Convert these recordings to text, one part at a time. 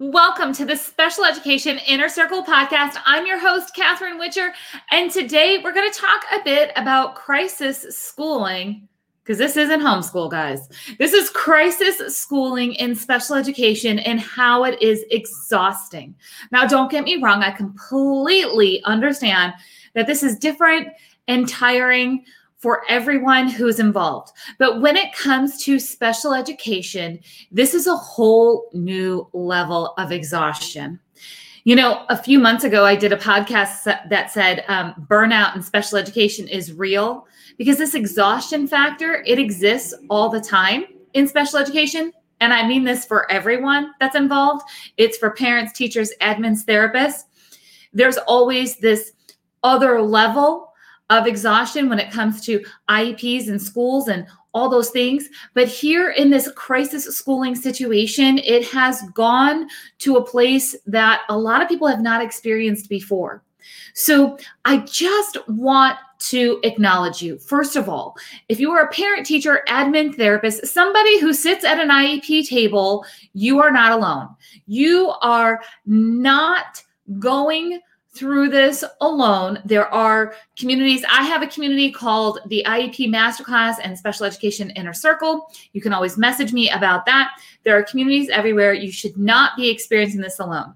Welcome to the Special Education Inner Circle podcast. I'm your host, Catherine Whitcher, and today we're going to talk a bit about crisis schooling because this isn't homeschool, guys. This is crisis schooling in special education and how it is exhausting. Now, don't get me wrong, I completely understand that this is different and tiring for everyone who's involved. But when it comes to special education, this is a whole new level of exhaustion. You know, a few months ago, I did a podcast that said um, burnout in special education is real because this exhaustion factor, it exists all the time in special education. And I mean this for everyone that's involved. It's for parents, teachers, admins, therapists. There's always this other level of exhaustion when it comes to IEPs and schools and all those things. But here in this crisis schooling situation, it has gone to a place that a lot of people have not experienced before. So I just want to acknowledge you. First of all, if you are a parent, teacher, admin, therapist, somebody who sits at an IEP table, you are not alone. You are not going through this alone. There are communities. I have a community called the IEP Masterclass and Special Education Inner Circle. You can always message me about that. There are communities everywhere. You should not be experiencing this alone.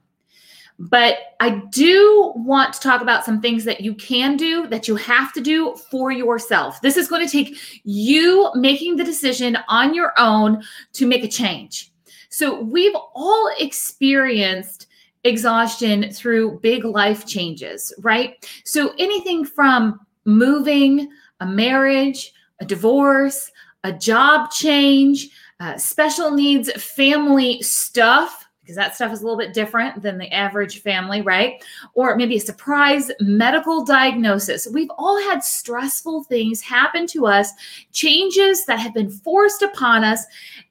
But I do want to talk about some things that you can do, that you have to do for yourself. This is going to take you making the decision on your own to make a change. So, we've all experienced exhaustion through big life changes, right? So anything from moving, a marriage, a divorce, a job change, uh, special needs family stuff, because that stuff is a little bit different than the average family, right? Or maybe a surprise medical diagnosis. We've all had stressful things happen to us, changes that have been forced upon us.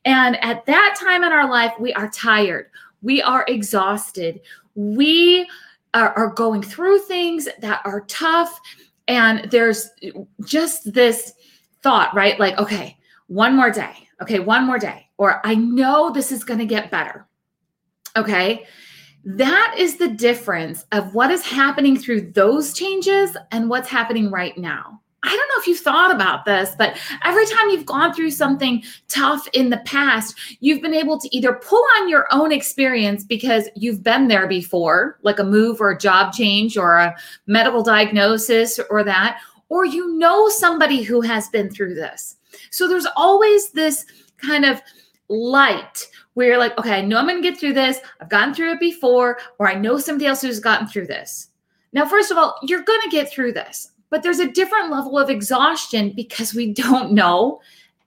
And at that time in our life, we are tired we are exhausted. We are, are going through things that are tough. And there's just this thought, right? Like, okay, one more day. Okay, one more day. Or I know this is going to get better. Okay. That is the difference of what is happening through those changes and what's happening right now. I don't know if you've thought about this, but every time you've gone through something tough in the past, you've been able to either pull on your own experience because you've been there before, like a move or a job change or a medical diagnosis or that, or you know somebody who has been through this. So there's always this kind of light where you're like, okay, I know I'm going to get through this. I've gotten through it before, or I know somebody else who's gotten through this. Now, first of all, you're going to get through this but there's a different level of exhaustion because we don't know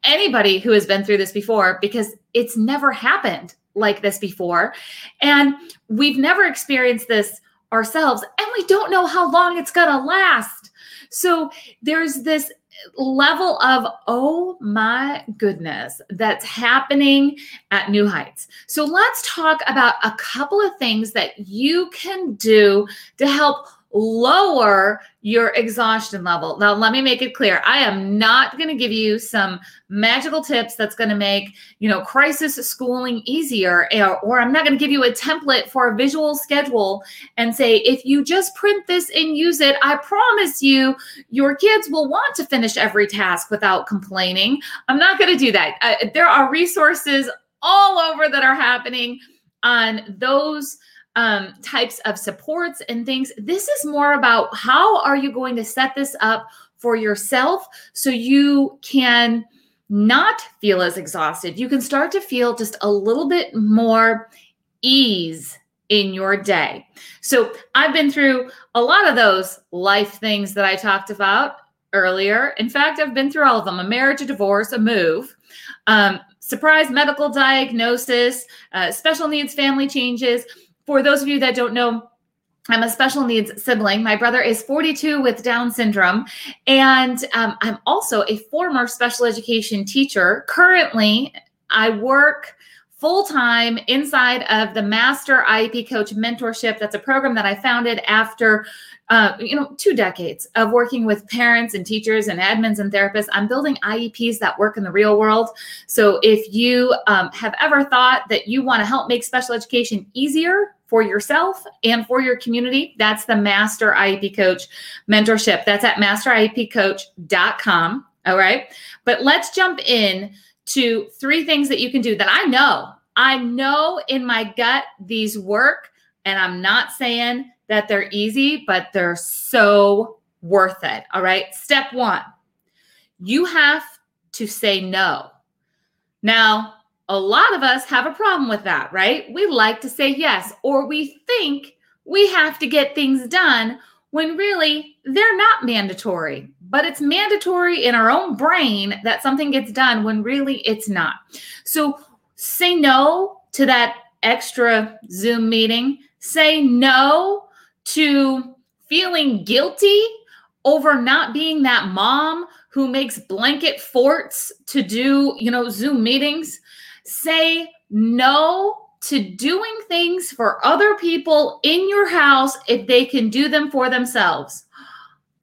anybody who has been through this before because it's never happened like this before. And we've never experienced this ourselves, and we don't know how long it's going to last. So there's this level of, oh my goodness, that's happening at New Heights. So let's talk about a couple of things that you can do to help lower your exhaustion level. Now, let me make it clear. I am not going to give you some magical tips that's going to make, you know, crisis schooling easier or, or I'm not going to give you a template for a visual schedule and say if you just print this and use it, I promise you your kids will want to finish every task without complaining. I'm not going to do that. Uh, there are resources all over that are happening on those um, types of supports and things. This is more about how are you going to set this up for yourself so you can not feel as exhausted. You can start to feel just a little bit more ease in your day. So I've been through a lot of those life things that I talked about earlier. In fact, I've been through all of them a marriage, a divorce, a move, um, surprise medical diagnosis, uh, special needs family changes for those of you that don't know, I'm a special needs sibling. My brother is 42 with Down syndrome. And um, I'm also a former special education teacher. Currently, I work full time inside of the Master IEP Coach Mentorship. That's a program that I founded after uh, you know, two decades of working with parents and teachers and admins and therapists. I'm building IEPs that work in the real world. So if you um, have ever thought that you want to help make special education easier for yourself and for your community, that's the Master IEP Coach mentorship. That's at masteriepcoach.com. All right. But let's jump in to three things that you can do that I know. I know in my gut these work. And I'm not saying that they're easy, but they're so worth it. All right. Step one you have to say no. Now, a lot of us have a problem with that, right? We like to say yes, or we think we have to get things done when really they're not mandatory, but it's mandatory in our own brain that something gets done when really it's not. So say no to that extra Zoom meeting, say no to feeling guilty over not being that mom who makes blanket forts to do, you know, Zoom meetings. Say no to doing things for other people in your house if they can do them for themselves.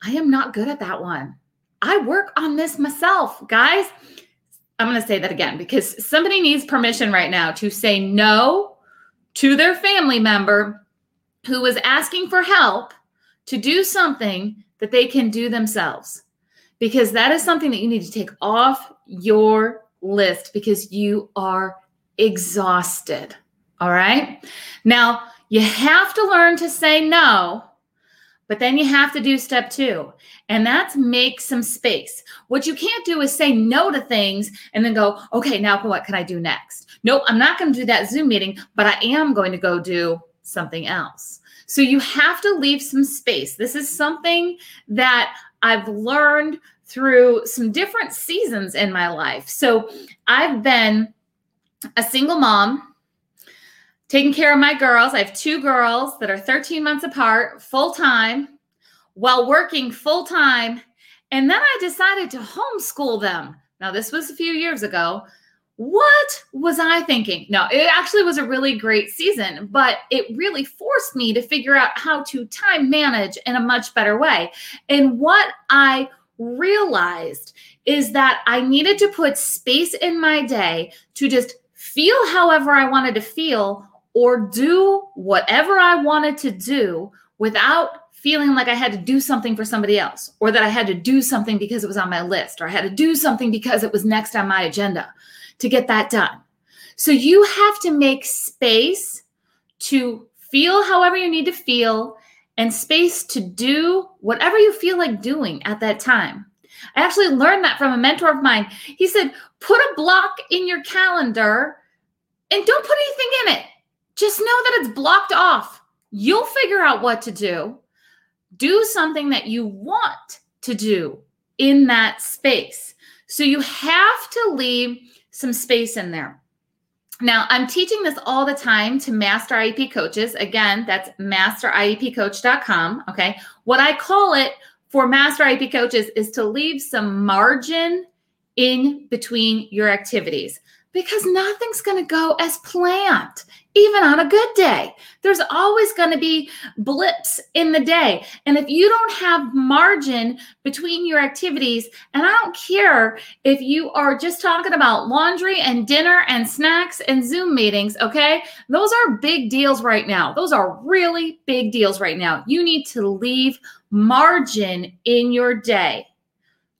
I am not good at that one. I work on this myself, guys. I'm going to say that again because somebody needs permission right now to say no to their family member who was asking for help to do something that they can do themselves. Because that is something that you need to take off your list because you are exhausted. All right. Now, you have to learn to say no, but then you have to do step two, and that's make some space. What you can't do is say no to things and then go, okay, now what can I do next? Nope, I'm not going to do that Zoom meeting, but I am going to go do something else. So you have to leave some space. This is something that I've learned through some different seasons in my life. So I've been a single mom, taking care of my girls. I have two girls that are 13 months apart, full time, while working full time. And then I decided to homeschool them. Now, this was a few years ago what was I thinking? No, it actually was a really great season, but it really forced me to figure out how to time manage in a much better way. And what I realized is that I needed to put space in my day to just feel however I wanted to feel or do whatever I wanted to do without feeling like I had to do something for somebody else or that I had to do something because it was on my list or I had to do something because it was next on my agenda to get that done. So you have to make space to feel however you need to feel and space to do whatever you feel like doing at that time. I actually learned that from a mentor of mine. He said, put a block in your calendar and don't put anything in it. Just know that it's blocked off. You'll figure out what to do. Do something that you want to do in that space. So you have to leave some space in there. Now, I'm teaching this all the time to master IEP coaches. Again, that's masteriepcoach.com. Okay. What I call it for master IEP coaches is to leave some margin in between your activities because nothing's going to go as planned even on a good day. There's always going to be blips in the day. And if you don't have margin between your activities, and I don't care if you are just talking about laundry and dinner and snacks and Zoom meetings, okay? Those are big deals right now. Those are really big deals right now. You need to leave margin in your day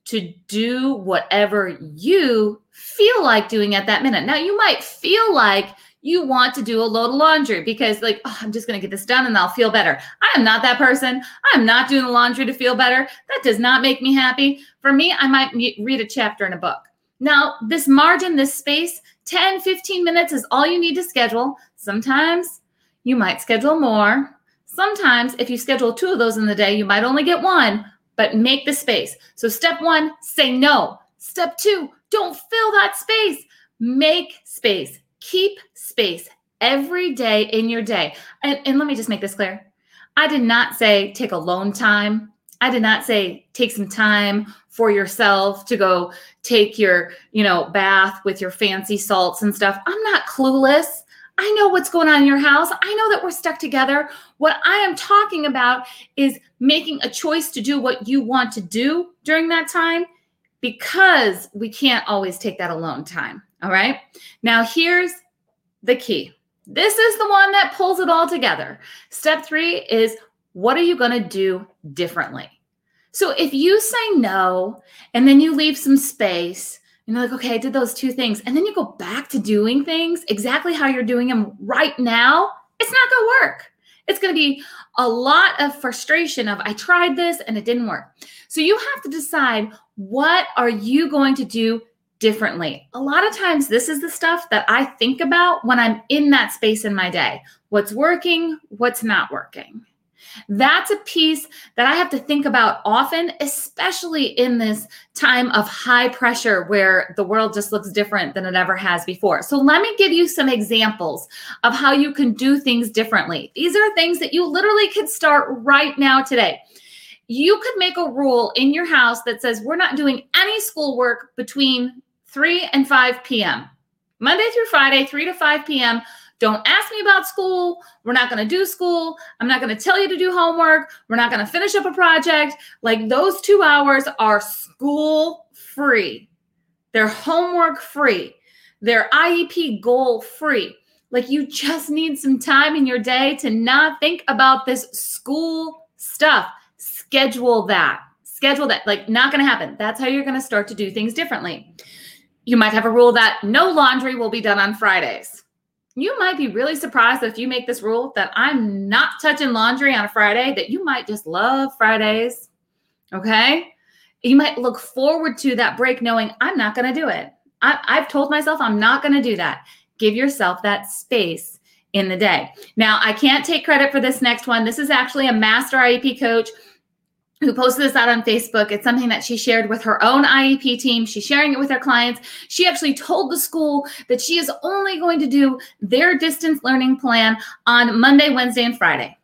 to do whatever you feel like doing at that minute. Now, you might feel like you want to do a load of laundry because like oh, i'm just going to get this done and i'll feel better. I am not that person. I'm not doing the laundry to feel better. That does not make me happy. For me i might read a chapter in a book. Now this margin this space 10 15 minutes is all you need to schedule. Sometimes you might schedule more. Sometimes if you schedule two of those in the day you might only get one but make the space. So step one say no. Step two don't fill that space. Make space Keep space every day in your day. And, and let me just make this clear. I did not say take alone time I did not say take some time for yourself to go take your, you know, bath with your fancy salts and stuff. I'm not clueless. I know what's going on in your house. I know that we're stuck together. What I am talking about is making a choice to do what you want to do during that time because we can't always take that alone time. All right. Now, here's the key this is the one that pulls it all together. Step three is what are you going to do differently? So if you say no and then you leave some space, and you're like, okay, I did those two things, and then you go back to doing things exactly how you're doing them right now, it's not going to work. It's going to be a lot of frustration of I tried this and it didn't work. So you have to decide what are you going to do differently. A lot of times this is the stuff that I think about when I'm in that space in my day. What's working, what's not working. That's a piece that I have to think about often, especially in this time of high pressure where the world just looks different than it ever has before. So, let me give you some examples of how you can do things differently. These are things that you literally could start right now today. You could make a rule in your house that says we're not doing any schoolwork between 3 and 5 p.m. Monday through Friday, 3 to 5 p.m. Don't ask me about school. We're not going to do school. I'm not going to tell you to do homework. We're not going to finish up a project. Like those two hours are school free, they're homework free, they're IEP goal free. Like you just need some time in your day to not think about this school stuff. Schedule that. Schedule that. Like, not going to happen. That's how you're going to start to do things differently. You might have a rule that no laundry will be done on Fridays you might be really surprised if you make this rule that I'm not touching laundry on a Friday, that you might just love Fridays. Okay. You might look forward to that break knowing I'm not going to do it. I, I've told myself I'm not going to do that. Give yourself that space in the day. Now, I can't take credit for this next one. This is actually a master IEP coach who posted this out on Facebook. It's something that she shared with her own IEP team. She's sharing it with her clients. She actually told the school that she is only going to do their distance learning plan on Monday, Wednesday, and Friday.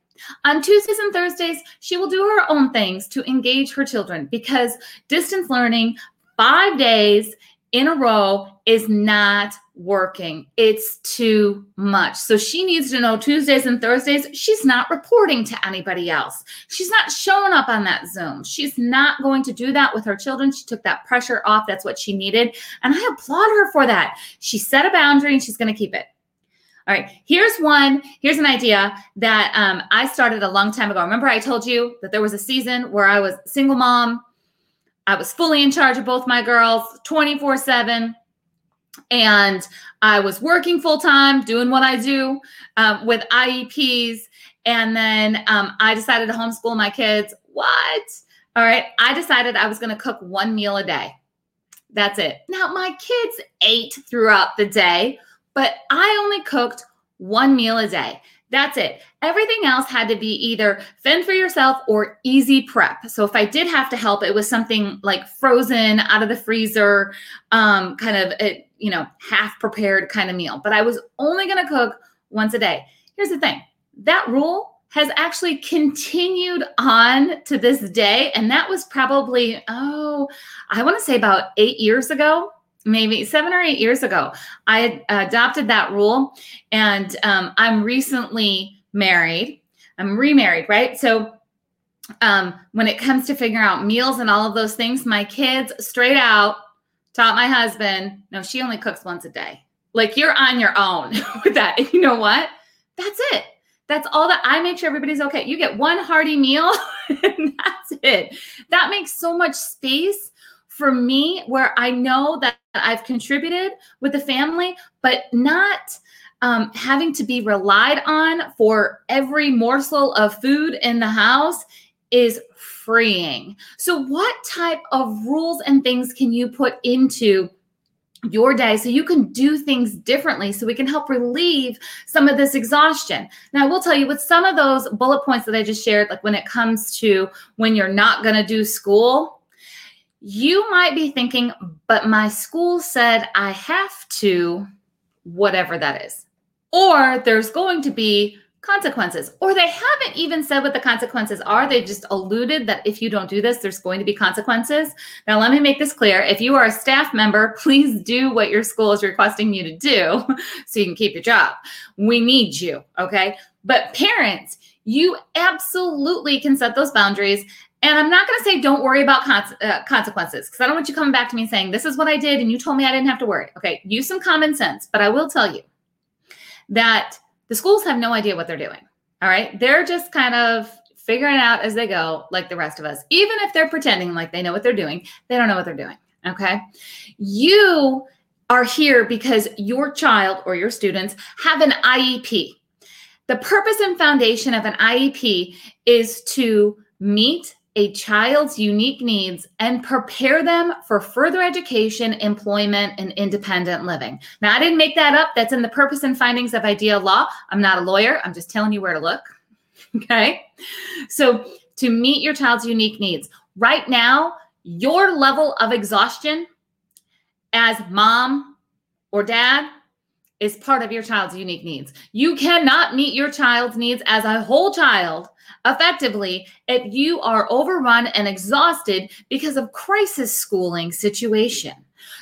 On Tuesdays and Thursdays, she will do her own things to engage her children because distance learning, five days in a row, is not working. It's too much. So she needs to know Tuesdays and Thursdays, she's not reporting to anybody else. She's not showing up on that Zoom. She's not going to do that with her children. She took that pressure off. That's what she needed. And I applaud her for that. She set a boundary and she's going to keep it. All right, here's one. Here's an idea that um, I started a long time ago. Remember, I told you that there was a season where I was single mom. I was fully in charge of both my girls 24 7 and I was working full time, doing what I do um, with IEPs. And then um, I decided to homeschool my kids. What? All right. I decided I was going to cook one meal a day. That's it. Now, my kids ate throughout the day, but I only cooked one meal a day. That's it. Everything else had to be either fend for yourself or easy prep. So if I did have to help, it was something like frozen out of the freezer, um, kind of a, you know half prepared kind of meal. But I was only going to cook once a day. Here's the thing: that rule has actually continued on to this day, and that was probably oh, I want to say about eight years ago maybe seven or eight years ago, I adopted that rule. And um, I'm recently married. I'm remarried, right? So um, when it comes to figuring out meals and all of those things, my kids straight out taught my husband, no, she only cooks once a day. Like you're on your own with that. And you know what? That's it. That's all that I make sure everybody's okay. You get one hearty meal and that's it. That makes so much space for me where I know that I've contributed with the family, but not um, having to be relied on for every morsel of food in the house is freeing. So, what type of rules and things can you put into your day so you can do things differently so we can help relieve some of this exhaustion. Now, I will tell you with some of those bullet points that I just shared, like when it comes to when you're not going to do school, you might be thinking, but my school said I have to, whatever that is. Or there's going to be consequences. Or they haven't even said what the consequences are. They just alluded that if you don't do this, there's going to be consequences. Now, let me make this clear. If you are a staff member, please do what your school is requesting you to do so you can keep your job. We need you, okay? But parents, you absolutely can set those boundaries. And I'm not going to say don't worry about con- uh, consequences because I don't want you coming back to me saying, this is what I did and you told me I didn't have to worry. Okay, use some common sense. But I will tell you that the schools have no idea what they're doing. All right. They're just kind of figuring it out as they go, like the rest of us. Even if they're pretending like they know what they're doing, they don't know what they're doing. Okay. You are here because your child or your students have an IEP. The purpose and foundation of an IEP is to meet a child's unique needs and prepare them for further education, employment, and independent living. Now, I didn't make that up. That's in the purpose and findings of IDEA law. I'm not a lawyer, I'm just telling you where to look. Okay. So, to meet your child's unique needs, right now, your level of exhaustion as mom or dad is part of your child's unique needs. You cannot meet your child's needs as a whole child effectively if you are overrun and exhausted because of crisis schooling situation.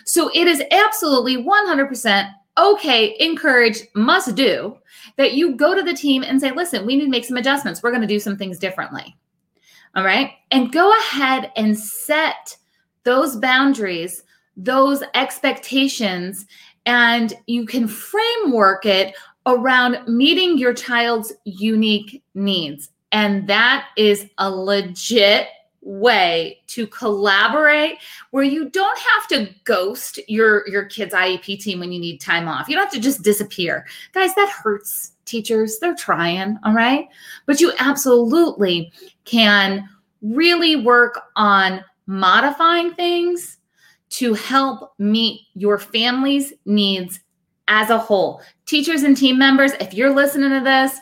So it is absolutely 100% okay, encourage, must do that you go to the team and say, listen, we need to make some adjustments. We're going to do some things differently. All right. And go ahead and set those boundaries, those expectations, and you can framework it around meeting your child's unique needs. And that is a legit way to collaborate where you don't have to ghost your your kids IEP team when you need time off. You don't have to just disappear. Guys, that hurts teachers. They're trying, all right? But you absolutely can really work on modifying things to help meet your family's needs as a whole. Teachers and team members, if you're listening to this,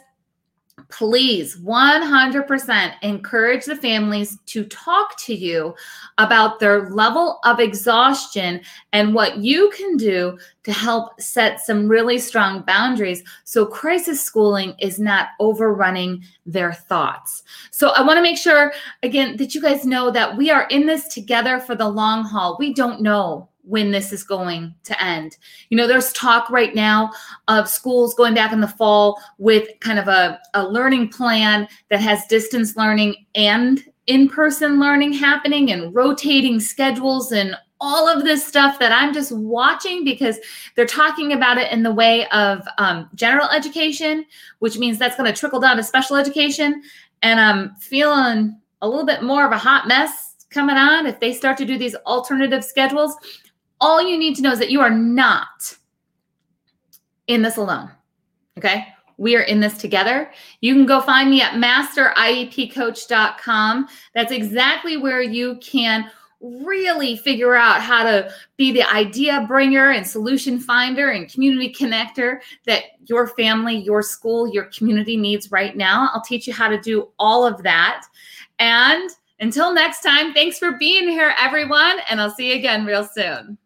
please 100% encourage the families to talk to you about their level of exhaustion and what you can do to help set some really strong boundaries so crisis schooling is not overrunning their thoughts. So I want to make sure again that you guys know that we are in this together for the long haul. We don't know when this is going to end. You know, there's talk right now of schools going back in the fall with kind of a, a learning plan that has distance learning and in person learning happening and rotating schedules and all of this stuff that I'm just watching because they're talking about it in the way of um, general education, which means that's going to trickle down to special education. And I'm feeling a little bit more of a hot mess coming on if they start to do these alternative schedules all you need to know is that you are not in this alone. Okay. We are in this together. You can go find me at masteriepcoach.com. That's exactly where you can really figure out how to be the idea bringer and solution finder and community connector that your family, your school, your community needs right now. I'll teach you how to do all of that. And until next time, thanks for being here, everyone. And I'll see you again real soon.